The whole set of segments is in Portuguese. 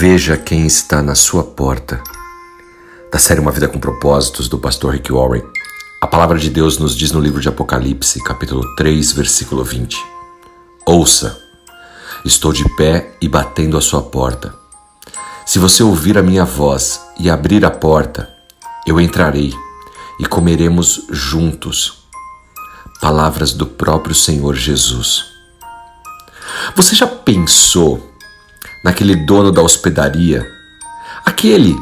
Veja quem está na sua porta. Da série Uma Vida com Propósitos, do pastor Rick Warren, a palavra de Deus nos diz no livro de Apocalipse, capítulo 3, versículo 20: Ouça, estou de pé e batendo a sua porta. Se você ouvir a minha voz e abrir a porta, eu entrarei e comeremos juntos. Palavras do próprio Senhor Jesus. Você já pensou naquele dono da hospedaria, aquele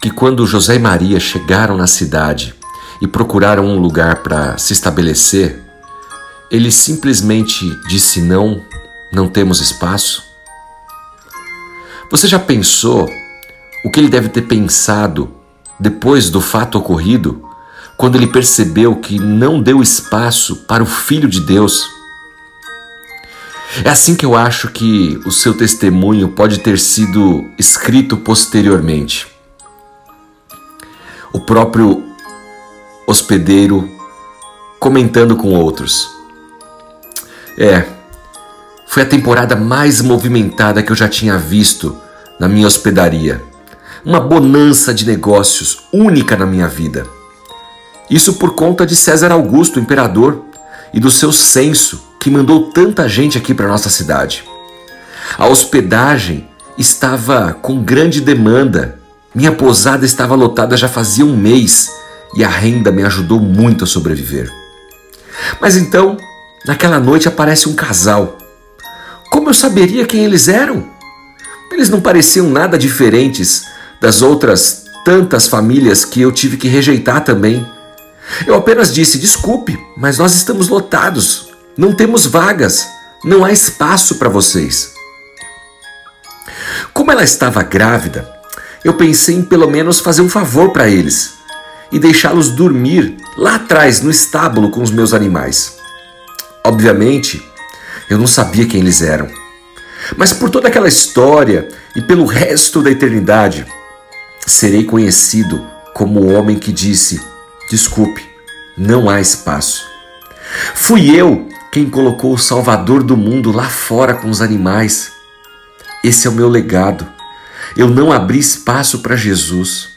que, quando José e Maria chegaram na cidade e procuraram um lugar para se estabelecer, ele simplesmente disse: Não, não temos espaço? Você já pensou o que ele deve ter pensado depois do fato ocorrido, quando ele percebeu que não deu espaço para o Filho de Deus? É assim que eu acho que o seu testemunho pode ter sido escrito posteriormente. O próprio hospedeiro comentando com outros. É, foi a temporada mais movimentada que eu já tinha visto na minha hospedaria. Uma bonança de negócios única na minha vida. Isso por conta de César Augusto, imperador, e do seu censo que mandou tanta gente aqui para nossa cidade. A hospedagem estava com grande demanda. Minha pousada estava lotada já fazia um mês e a renda me ajudou muito a sobreviver. Mas então, naquela noite aparece um casal. Como eu saberia quem eles eram? Eles não pareciam nada diferentes das outras tantas famílias que eu tive que rejeitar também. Eu apenas disse: desculpe, mas nós estamos lotados. Não temos vagas, não há espaço para vocês. Como ela estava grávida, eu pensei em pelo menos fazer um favor para eles e deixá-los dormir lá atrás no estábulo com os meus animais. Obviamente, eu não sabia quem eles eram. Mas por toda aquela história e pelo resto da eternidade, serei conhecido como o homem que disse: Desculpe, não há espaço. Fui eu quem colocou o Salvador do mundo lá fora com os animais. Esse é o meu legado. Eu não abri espaço para Jesus.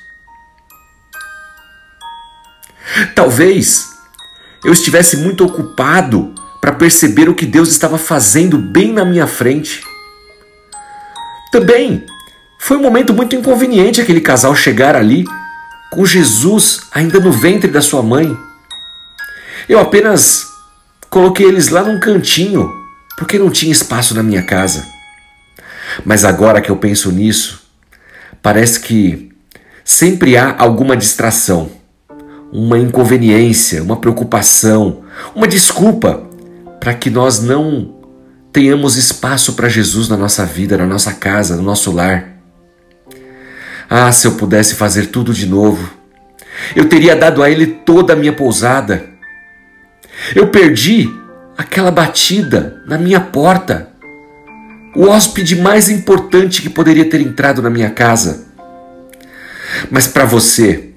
Talvez eu estivesse muito ocupado para perceber o que Deus estava fazendo bem na minha frente. Também foi um momento muito inconveniente aquele casal chegar ali com Jesus ainda no ventre da sua mãe. Eu apenas Coloquei eles lá num cantinho, porque não tinha espaço na minha casa. Mas agora que eu penso nisso, parece que sempre há alguma distração, uma inconveniência, uma preocupação, uma desculpa para que nós não tenhamos espaço para Jesus na nossa vida, na nossa casa, no nosso lar. Ah, se eu pudesse fazer tudo de novo, eu teria dado a Ele toda a minha pousada eu perdi aquela batida na minha porta. O hóspede mais importante que poderia ter entrado na minha casa. Mas para você,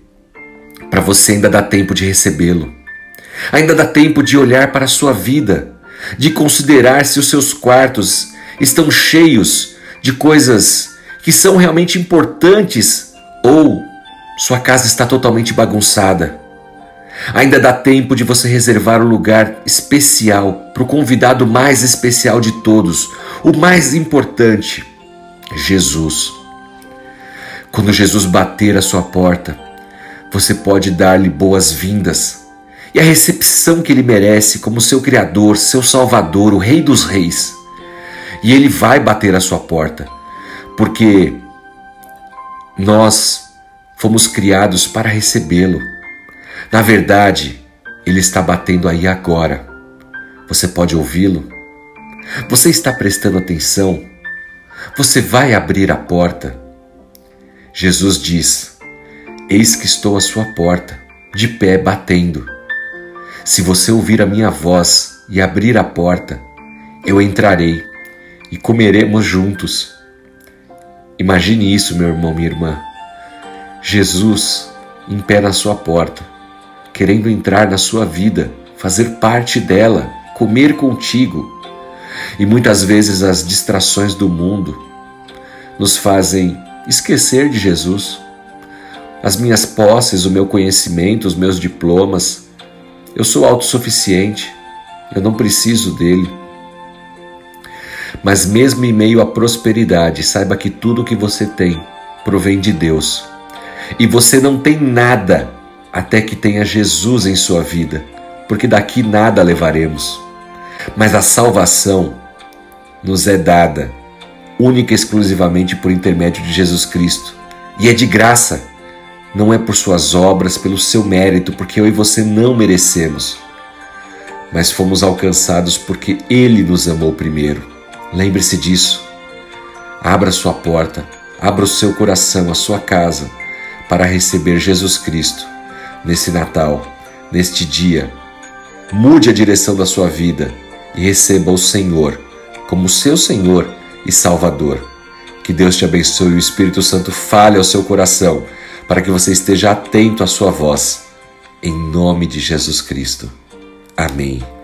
para você ainda dá tempo de recebê-lo. Ainda dá tempo de olhar para a sua vida, de considerar se os seus quartos estão cheios de coisas que são realmente importantes ou sua casa está totalmente bagunçada. Ainda dá tempo de você reservar um lugar especial para o convidado mais especial de todos, o mais importante, Jesus. Quando Jesus bater a sua porta, você pode dar-lhe boas-vindas e a recepção que ele merece como seu Criador, seu Salvador, o Rei dos Reis. E ele vai bater a sua porta, porque nós fomos criados para recebê-lo. Na verdade, ele está batendo aí agora. Você pode ouvi-lo? Você está prestando atenção? Você vai abrir a porta? Jesus diz: Eis que estou à sua porta, de pé batendo. Se você ouvir a minha voz e abrir a porta, eu entrarei e comeremos juntos. Imagine isso, meu irmão, minha irmã. Jesus em pé na sua porta querendo entrar na sua vida, fazer parte dela, comer contigo. E muitas vezes as distrações do mundo nos fazem esquecer de Jesus. As minhas posses, o meu conhecimento, os meus diplomas, eu sou autossuficiente, eu não preciso dele. Mas mesmo em meio à prosperidade, saiba que tudo o que você tem provém de Deus. E você não tem nada até que tenha Jesus em sua vida, porque daqui nada levaremos. Mas a salvação nos é dada única e exclusivamente por intermédio de Jesus Cristo. E é de graça, não é por suas obras, pelo seu mérito, porque eu e você não merecemos. Mas fomos alcançados porque Ele nos amou primeiro. Lembre-se disso. Abra sua porta, abra o seu coração, a sua casa, para receber Jesus Cristo nesse Natal, neste dia. Mude a direção da sua vida e receba o Senhor como seu Senhor e Salvador. Que Deus te abençoe e o Espírito Santo fale ao seu coração para que você esteja atento à sua voz. Em nome de Jesus Cristo. Amém.